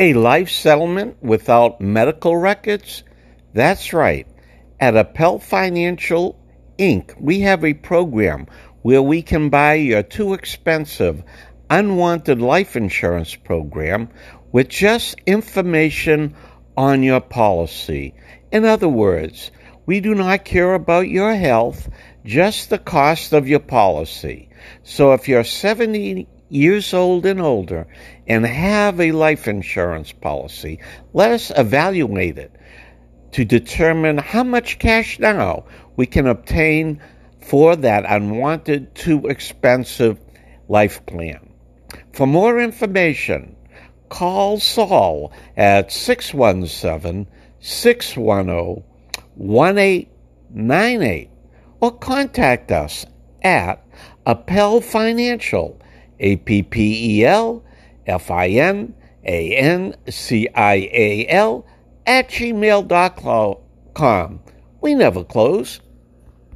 A life settlement without medical records? That's right. At Appel Financial Inc., we have a program where we can buy your too expensive unwanted life insurance program with just information on your policy. In other words, we do not care about your health, just the cost of your policy. So if you're 70 years old and older and have a life insurance policy, let us evaluate it to determine how much cash now we can obtain for that unwanted, too expensive life plan. For more information, call Saul at 617 610 1898 or contact us at Appel Financial, A P P E L F I N A N C I A L, at gmail.com. We never close.